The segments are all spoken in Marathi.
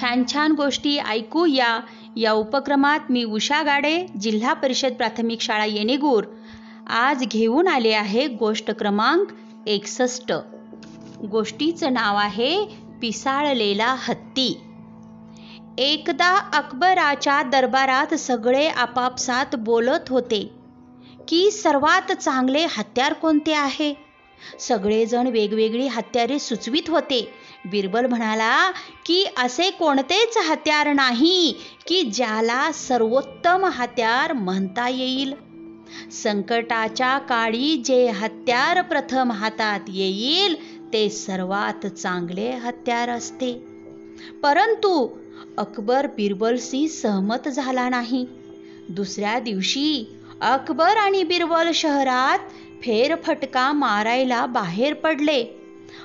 छान छान गोष्टी ऐकू या या उपक्रमात मी उषा गाडे जिल्हा परिषद प्राथमिक शाळा येणेगूर. आज घेऊन आले आहे गोष्ट क्रमांक एकसष्ट. गोष्टीचं नाव आहे पिसाळलेला हत्ती. एकदा अकबराच्या दरबारात सगळे आपापसात बोलत होते की सर्वात चांगले हत्यार कोणते आहे? सगळेजण वेगवेगळी हत्यारे सुचवित होते. बिरबल म्हणाला की असे कोणतेच हत्यार नाही की ज्याला सर्वोत्तम हत्यार म्हणता येईल. संकटाच्या काळी जे हत्यार प्रथम हातात येईल ते सर्वात चांगले हत्यार असते. परंतु अकबर बिरबलशी सहमत झाला नाही. दुसऱ्या दिवशी अकबर आणि बिरबल शहरात फेरफटका मारायला बाहेर पडले.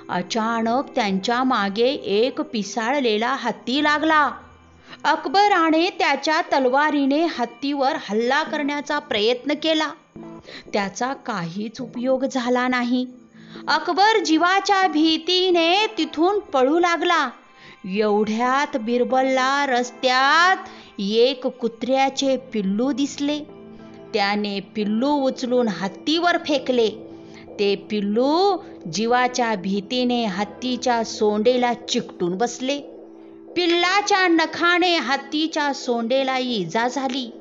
अचानक त्यांच्या मागे एक पिसाळलेला हत्ती लागला. अकबराने त्याच्या तलवारीने हत्तीवर हल्ला करण्याचा प्रयत्न केला. त्याचा काहीच उपयोग झाला नाही. अकबर जीवाच्या भीतीने तिथून पळू लागला. एवढ्यात बिरबलला रस्त्यात एक कुत्र्याचे पिल्लू दिसले. त्याने पिल्लू उचलून हत्तीवर फेकले. ते पिल्लू जीवाच्या भीतीने हत्तीच्या सोंडेला चिकटून बसले. पिल्लाच्या नखाने हत्तीच्या सोंडेला इजा झाली.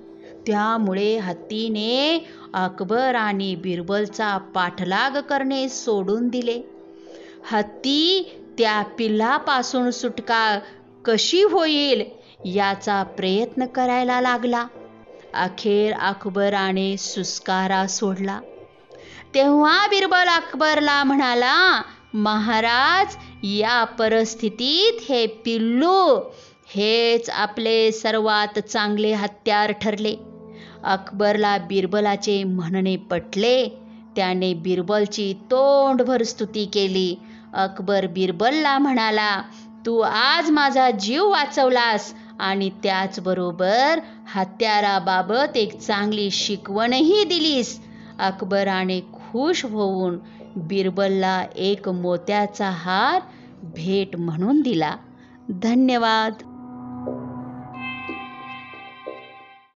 त्यामुळे हत्तीने अकबर आणि बिरबलचा पाठलाग करणे सोडून दिले. हत्ती त्या पिल्लापासून सुटका कशी होईल याचा प्रयत्न करायला लागला. अखेर अकबराने सुस्कारा सोडला. तेव्हा बिरबल अकबरला म्हणाला महाराज या परिस्थितीत हे पिल्लू हेच आपले सर्वात चांगले हत्यार ठरले. अकबरला बिरबलाचे म्हणणे पटले. त्याने बिरबलची तोंडभर स्तुती केली. अकबर बिरबलला म्हणाला तू आज माझा जीव वाचवलास. आणि त्याचबरोबर हत्याराबाबत एक चांगली शिकवणही दिलीस. अकबराने खुश होऊन बिरबलला एक मोत्याचा हार भेट म्हणून दिला. धन्यवाद.